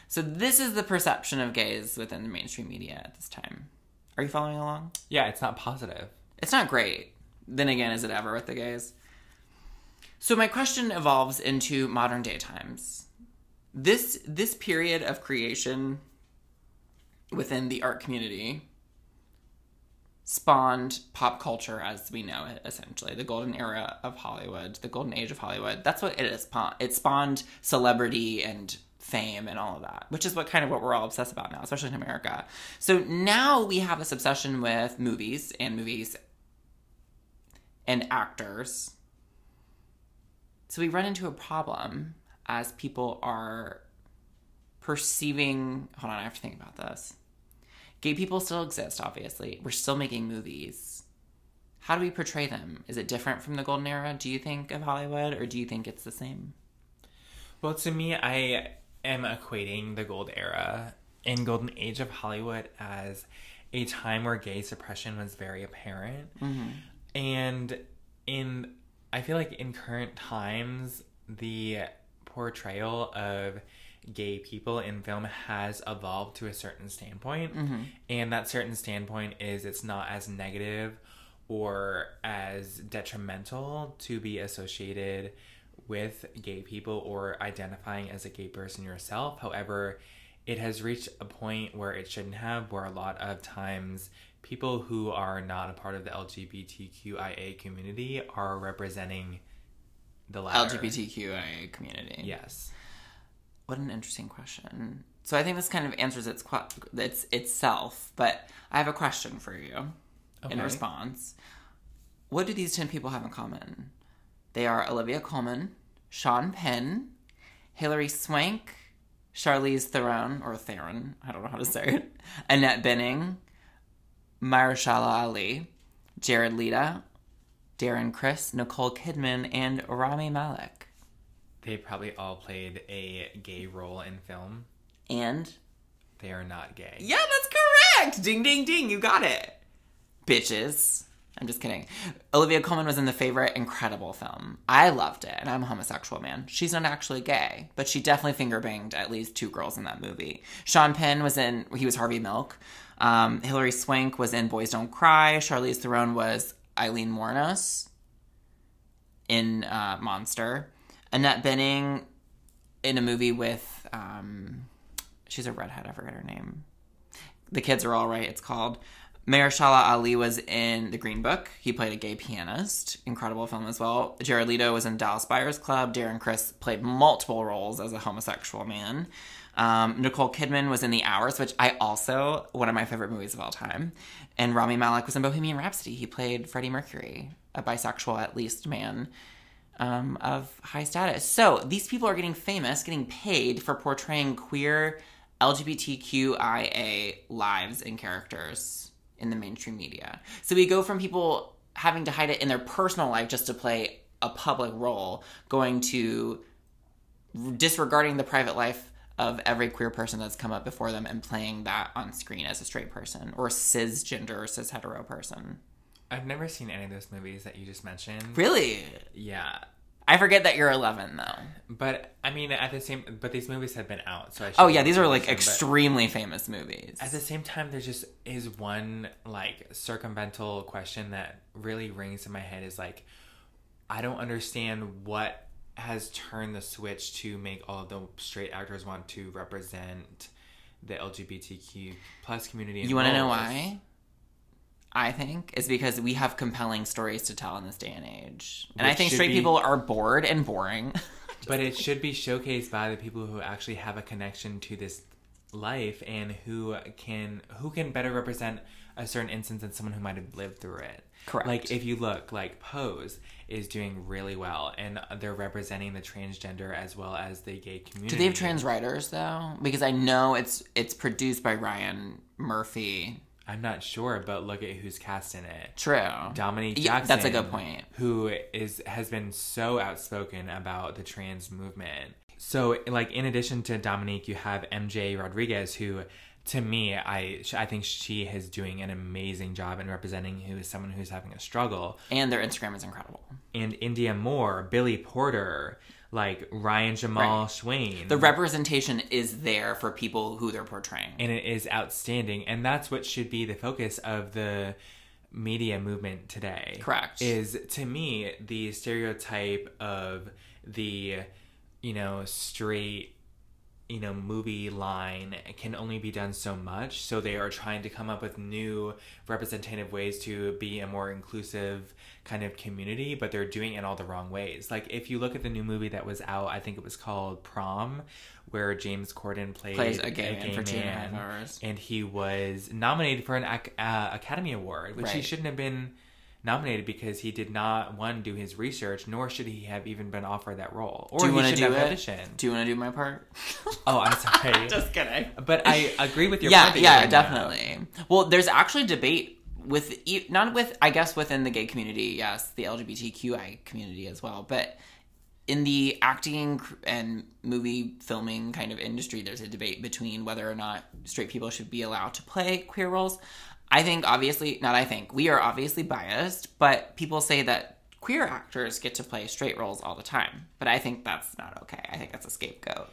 So this is the perception of gays within the mainstream media at this time. Are you following along? yeah, it's not positive. It's not great. Then again, is it ever with the gays? So my question evolves into modern day times. This this period of creation within the art community spawned pop culture as we know it essentially the golden era of hollywood the golden age of hollywood that's what it is it spawned celebrity and fame and all of that which is what kind of what we're all obsessed about now especially in america. So now we have this obsession with movies and movies and actors. So we run into a problem as people are perceiving hold on i have to think about this. Gay people still exist obviously. We're still making movies. How do we portray them? Is it different from the golden era do you think of hollywood or do you think it's the same? Well, to me, I am equating the gold era and golden age of Hollywood as a time where gay suppression was very apparent. Mm-hmm. And in, I feel like in current times, the portrayal of gay people in film has evolved to a certain standpoint. Mm-hmm. And that certain standpoint is it's not as negative or as detrimental to be associated with gay people or identifying as a gay person yourself. However, it has reached a point where it shouldn't have, where a lot of times people who are not a part of the LGBTQIA community are representing the latter. lgbtqia community Yes. What an interesting question. So I think this kind of answers its its itself, but I have a question for you in Okay. response. What do these 10 people have in common? They are Olivia Colman, Sean Penn, Hilary Swank, Charlize Theron, or Theron, I don't know how to say it, Annette Bening, Mahershala Ali, Jared Leto, Darren Criss, Nicole Kidman, and Rami Malek. They probably all played a gay role in film. And They are not gay. Yeah, that's correct. Ding, ding, ding. You got it. Bitches. I'm just kidding. Olivia Colman was in The Favorite, incredible film. I loved it, and I'm a homosexual man. She's not actually gay, but she definitely finger banged at least two girls in that movie. Sean Penn was in, he was Harvey Milk. Um, Hilary Swank was in Boys Don't Cry. Charlize Theron was Aileen Wuornos in uh, Monster. Annette Bening in a movie with, um, she's a redhead, I forget her name. The Kids Are All Right, it's called. Mahershala Ali was in The Green Book. He played a gay pianist. Incredible film as well. Jared Leto was in Dallas Buyers Club. Darren Criss played multiple roles as a homosexual man. Um, Nicole Kidman was in The Hours, which I also, one of my favorite movies of all time. And Rami Malek was in Bohemian Rhapsody. He played Freddie Mercury, a bisexual, at least, man um, of high status. So these people are getting famous, getting paid for portraying queer LGBTQIA lives and characters in the mainstream media. So we go from people having to hide it in their personal life just to play a public role, going to disregarding the private life of every queer person that's come up before them and playing that on screen as a straight person or cisgender or cis hetero person. I've never seen any of those movies that you just mentioned. Really? Yeah. I forget that you're 11 though. But I mean, at the same, but these movies have been out, so I. Oh yeah, these are like extremely famous movies. At the same time, there just is one like circumvental question that really rings in my head. Is like, I don't understand what has turned the switch to make all of the straight actors want to represent the LGBTQ plus community. You want to know why? I think is because we have compelling stories to tell in this day and age, and I think straight be- people are bored and boring. But it should be showcased by the people who actually have a connection to this life and who can who can better represent a certain instance than someone who might have lived through it. Correct. Like if you look, like Pose is doing really well, and they're representing the transgender as well as the gay community. Do they have trans writers though? Because I know it's it's produced by Ryan Murphy. I'm not sure, but look at who's cast in it. True. Dominique Jackson. Yeah, that's a good point. Who is has been so outspoken about the trans movement. So, like, in addition to Dominique, you have MJ Rodriguez, who, to me, I I think she is doing an amazing job in representing who is someone who's having a struggle. And their Instagram is incredible. And Indya Moore, Billy Porter, like Ryan Jamaal Swain. The representation is there for people who they're portraying. and it is outstanding and that's what should be the focus of the media movement today Correct. is to me the stereotype of the you know straight you know movie line can only be done so much. So they are trying to come up with new representative ways to be a more inclusive kind of community but they're doing it all the wrong ways. Like if you look at the new movie that was out i think it was called prom where james corden played Plays a gay man for two and a half hours. and he was nominated for an uh, academy award which he shouldn't have been nominated because he did not one do his research nor should he have even been offered that role or do you he want to should do have it? auditioned Do you want to do my part? oh i'm sorry Just kidding. but i agree with your yeah, yeah, definitely. Well, there's actually debate with not with I guess within the gay community, yes, the LGBTQI community as well, but in the acting and movie filming kind of industry, there's a debate between whether or not straight people should be allowed to play queer roles. I think obviously, not I think, we are obviously biased, but people say that queer actors get to play straight roles all the time. But I think that's not okay. I think that's a scapegoat.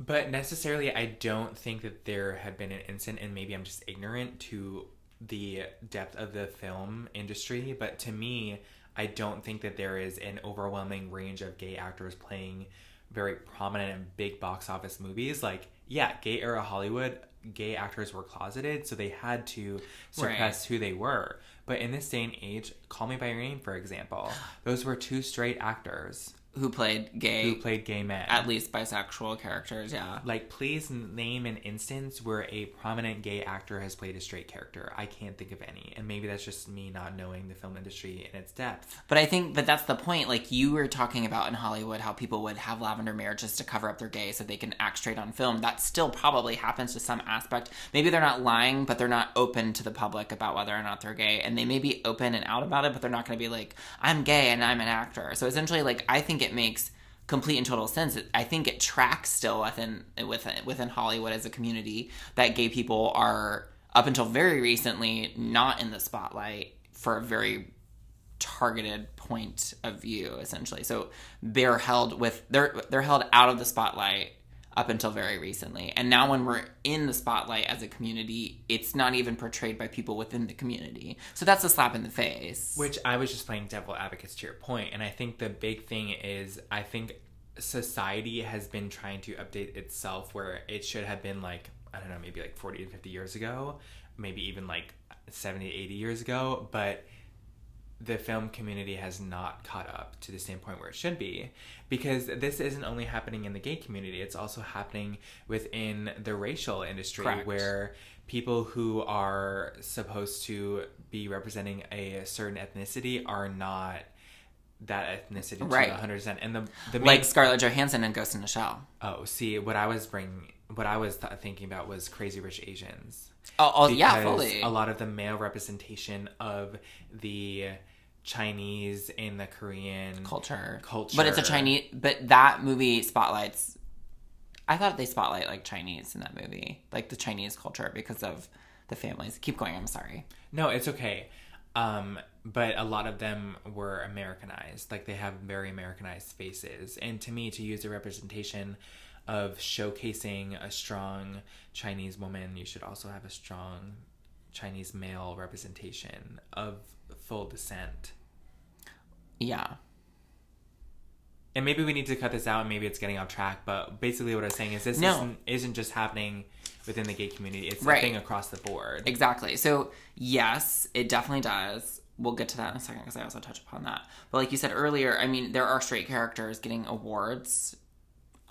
But necessarily, I don't think that there had been an incident, and maybe I'm just ignorant to the depth of the film industry. But to me, I don't think that there is an overwhelming range of gay actors playing very prominent and big box office movies. Like, yeah, gay era Hollywood, gay actors were closeted, so they had to suppress who they were. But in this day and age, Call Me by Your Name, for example, those were two straight actors Who played gay, who played gay men. at least bisexual characters, yeah. Like, please name an instance where a prominent gay actor has played a straight character. I can't think of any. And maybe that's just me not knowing the film industry in its depth. But I think, but that's the point. Like you were talking about in Hollywood, how people would have lavender marriages to cover up their gay so they can act straight on film. That still probably happens to some aspect. Maybe they're not lying, but they're not open to the public about whether or not they're gay. And they may be open and out about it, but they're not going to be like, I'm gay and I'm an actor. So essentially, like, I think it makes complete and total sense. I think it tracks still within within within Hollywood as a community that gay people are up until very recently not in the spotlight for a very targeted point of view essentially. So they're held with they're they're held out of the spotlight up until very recently. And now when we're in the spotlight as a community, it's not even portrayed by people within the community. So that's a slap in the face. Which I was just playing devil advocates to your point, and I think the big thing is I think society has been trying to update itself where it should have been like I don't know, maybe like 40 to 50 years ago, maybe even like 70, 80 years ago, but the film community has not caught up to the same point where it should be because this isn't only happening in the gay community it's also happening within the racial industry Correct. where people who are supposed to be representing a certain ethnicity are not that ethnicity to Right. 100% and the the main, like Scarlett Johansson and Ghost in the Shell. oh see what i was bringing what i was th- thinking about was crazy rich asians Oh, oh yeah, fully. A lot of the male representation of the Chinese and the Korean culture. Culture. But it's a Chinese. But that movie spotlights. I thought they spotlight like Chinese in that movie, like the Chinese culture because of the families. Keep going. I'm sorry. No, it's okay. Um, but a lot of them were Americanized. Like they have very Americanized faces. And to me, to use a representation of showcasing a strong Chinese woman, you should also have a strong Chinese male representation of full descent. Yeah. And maybe we need to cut this out and maybe it's getting off track, but basically what I was saying is this No. isn't, isn't just happening within the gay community. It's Right. a across the board. Exactly. So, yes, it definitely does. We'll get to that in a second because I also touch upon that. But like you said earlier, I mean, there are straight characters getting awards,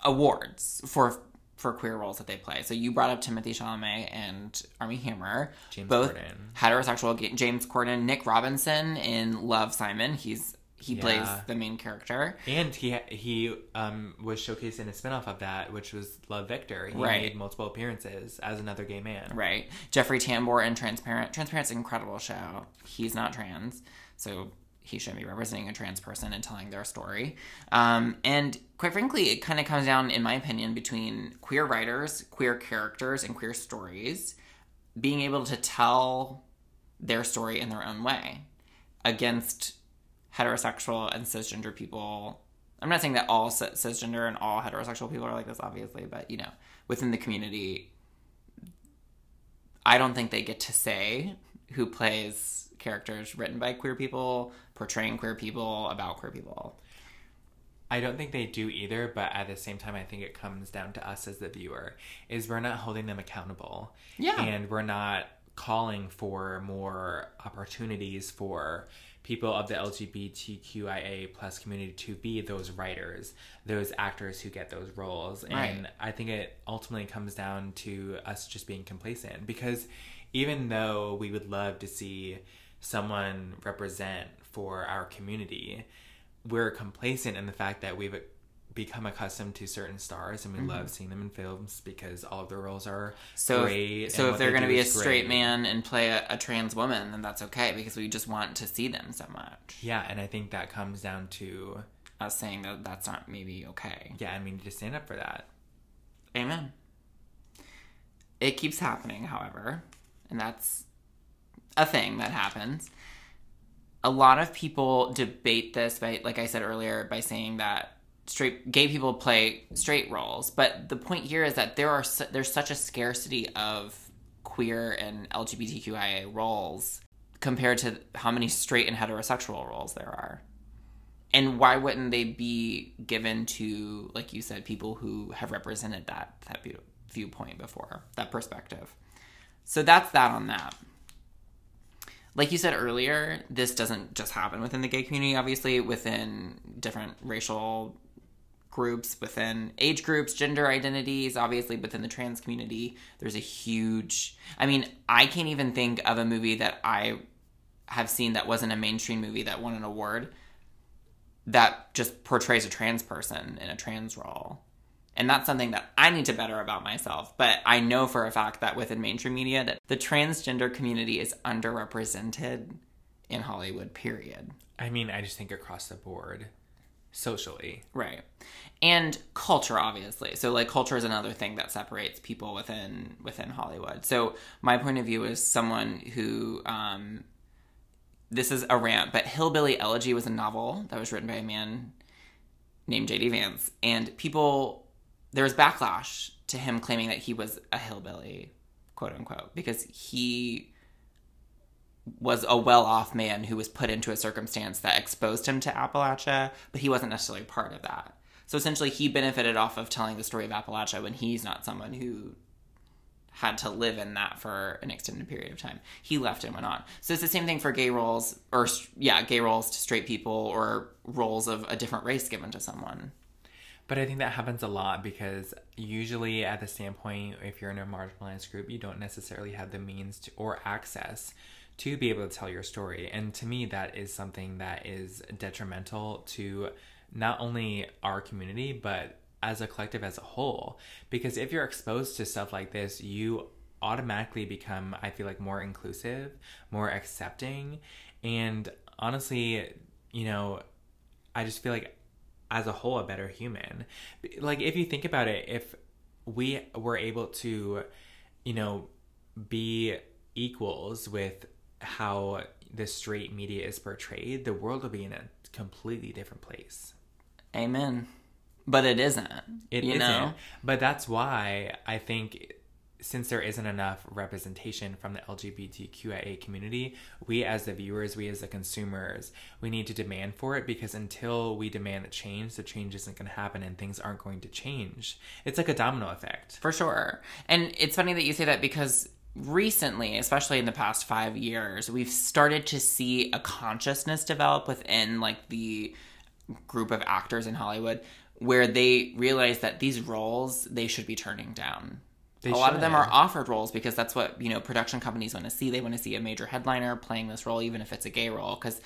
awards for for queer roles that they play. So you brought up Timothée Chalamet and Armie Hammer, James both Corden. heterosexual. James Corden, Nick Robinson in Love Simon. He's he plays the main character. And he he um, was showcased in a spinoff of that, which was Love Victor. He Right. made multiple appearances as another gay man. Right. Jeffrey Tambor in Transparent. Transparent's an incredible show. He's not trans, so he shouldn't be representing a trans person and telling their story. Um, and quite frankly, it kind of comes down, in my opinion, between queer writers, queer characters, and queer stories being able to tell their story in their own way against heterosexual and cisgender people. I'm not saying that all cisgender and all heterosexual people are like this, obviously, but you know, within the community, I don't think they get to say who plays characters written by queer people, portraying queer people, about queer people. I don't think they do either, but at the same time, I think it comes down to us as the viewer. Is we're not holding them accountable, Yeah. and we're not calling for more opportunities for people of the LGBTQIA plus community to be those writers, those actors who get those roles, and I think it ultimately comes down to us just being complacent because even though we would love to see someone represent for our community, we're complacent in the fact that we've become accustomed to certain stars and we love seeing them in films because all of their roles are Mm-hmm. So, great. if, so if they're they going to be a straight great. man and play a, a trans woman, then that's okay because we just want to see them so much. Yeah, and I think that comes down to Us saying that that's not maybe okay. yeah, we need to stand up for that. Amen. It keeps happening, however, and that's a thing that happens. A lot of people debate this by, like I said earlier, by saying that straight gay people play straight roles, but the point here is that there are su- there's such a scarcity of queer and LGBTQIA roles compared to how many straight and heterosexual roles there are. And why wouldn't they be given to, like you said, people who have represented that that view, viewpoint before, that perspective? So that's that on that. Like you said earlier, this doesn't just happen within the gay community. Obviously, within different racial groups, within age groups, gender identities, obviously within the trans community, there's a huge. I mean, I can't even think of a movie that I have seen that wasn't a mainstream movie that won an award that just portrays a trans person in a trans role. And that's something that I need to better about myself. But I know for a fact that within mainstream media that the transgender community is underrepresented in Hollywood, period. I mean, I just think across the board. socially. Right. And culture obviously. So like culture is another thing that separates people within within Hollywood. So my point of view is someone who um this is a rant, but Hillbilly Elegy was a novel that was written by a man named J.D. Vance and people there was backlash to him claiming that he was a hillbilly, quote unquote, because he was a well off man who was put into a circumstance that exposed him to Appalachia, but he wasn't necessarily part of that. So essentially, he benefited off of telling the story of Appalachia when he's not someone who had to live in that for an extended period of time. He left and went on. So it's the same thing for gay roles, or yeah, gay roles to straight people, or roles of a different race given to someone. But I think that happens a lot because usually, at the standpoint, if you're in a marginalized group, you don't necessarily have the means to, or access to be able to tell your story. And to me, that is something that is detrimental to not only our community, but as a collective as a whole. Because if you're exposed to stuff like this, you automatically become, I feel like, more inclusive, more accepting. And honestly, you know, I just feel like as a whole, a better human. Like, if you think about it, if we were able to, you know, be equals with how the straight media is portrayed, the world will be in a completely different place. Amen. But it isn't. It you not know? But that's why I think since there isn't enough representation from the LGBTQIA community, we as the viewers, we as the consumers, we need to demand for it because until we demand change, the change isn't going to happen and things aren't going to change. It's like a domino effect. For sure. And it's funny that you say that because recently, especially in the past five years, we've started to see a consciousness develop within like the group of actors in Hollywood where they realize that these roles they should be turning down. They a lot of them are offered roles because that's what you know production companies want to see. They want to see a major headliner playing this role, even if it's a gay role. Because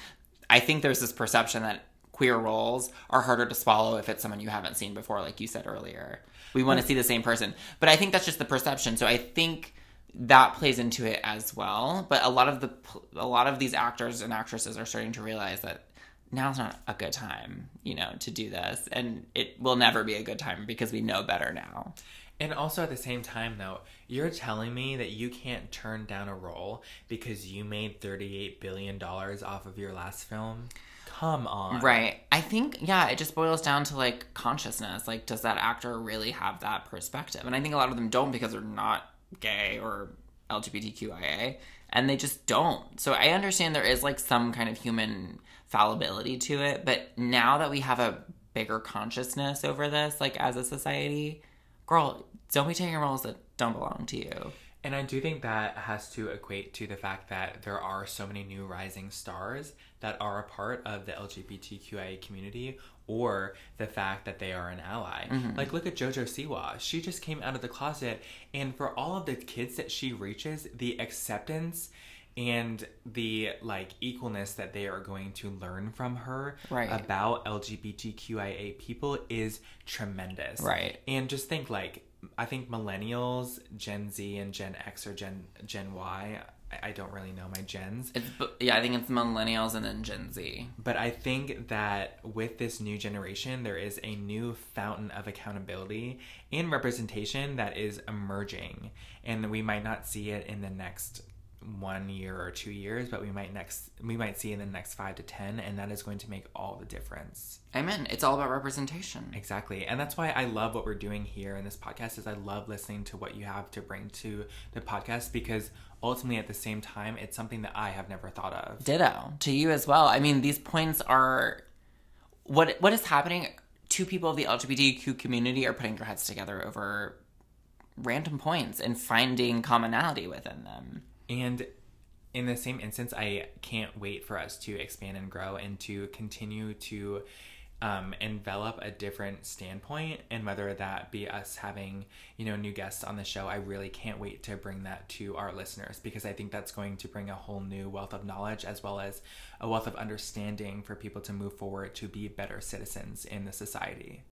I think there's this perception that queer roles are harder to swallow if it's someone you haven't seen before, like you said earlier. We want to see the same person, but I think that's just the perception. So I think that plays into it as well. But a lot of the a lot of these actors and actresses are starting to realize that now's not a good time, you know, to do this, and it will never be a good time because we know better now. And also at the same time, though, you're telling me that you can't turn down a role because you made $38 billion off of your last film? Come on. Right. I think, yeah, it just boils down to like consciousness. Like, does that actor really have that perspective? And I think a lot of them don't because they're not gay or LGBTQIA, and they just don't. So I understand there is like some kind of human fallibility to it, but now that we have a bigger consciousness over this, like as a society, girl, don't be taking roles that don't belong to you. And I do think that has to equate to the fact that there are so many new rising stars that are a part of the LGBTQIA community or the fact that they are an ally. Mm-hmm. Like, look at JoJo Siwa. She just came out of the closet, and for all of the kids that she reaches, the acceptance and the like equalness that they are going to learn from her Right. about LGBTQIA people is tremendous. Right. And just think like I think millennials, Gen Z and Gen X or Gen Gen Y I don't really know my gens, It's yeah, I think it's millennials and then Gen Z. but I think that with this new generation, there is a new fountain of accountability and representation that is emerging. And we might not see it in the next one year or two years, but we might next we might see in the next five to ten, and that is going to make all the difference. Amen. It's all about representation. Exactly. And that's why I love what we're doing here in this podcast is I love listening to what you have to bring to the podcast because ultimately at the same time it's something that I have never thought of. Ditto to you as well. I mean, these points are what what is happening. Two people of the LGBTQ community are putting their heads together over random points and finding commonality within them. And in the same instance, I can't wait for us to expand and grow and to continue to um, envelop a different standpoint. And whether that be us having, you know, new guests on the show, I really can't wait to bring that to our listeners because I think that's going to bring a whole new wealth of knowledge as well as a wealth of understanding for people to move forward to be better citizens in the society.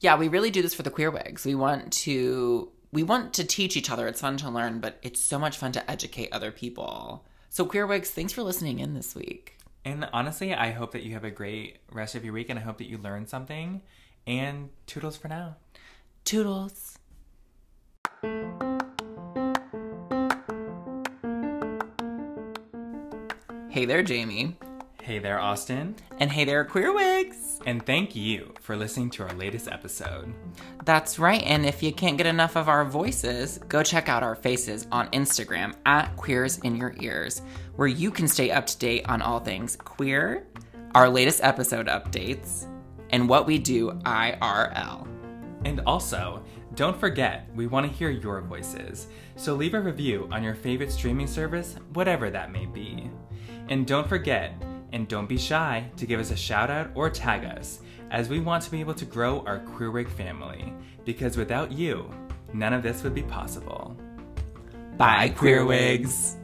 Yeah, we really do this for the queer wigs. We want to we want to teach each other. It's fun to learn, but it's so much fun to educate other people. So queer wigs, thanks for listening in this week. And honestly, I hope that you have a great rest of your week and I hope that you learned something. And toodles for now. Toodles. Hey there, Jamie. Hey there, Austin. And hey there, Queer Wigs. And thank you for listening to our latest episode. That's right. And if you can't get enough of our voices, go check out our faces on Instagram at Queers in Your Ears, where you can stay up to date on all things queer, our latest episode updates, and what we do IRL. And also, don't forget, we want to hear your voices. So leave a review on your favorite streaming service, whatever that may be. And don't forget, and don't be shy to give us a shout out or tag us, as we want to be able to grow our Queerwig family. Because without you, none of this would be possible. Bye, Queer Wigs.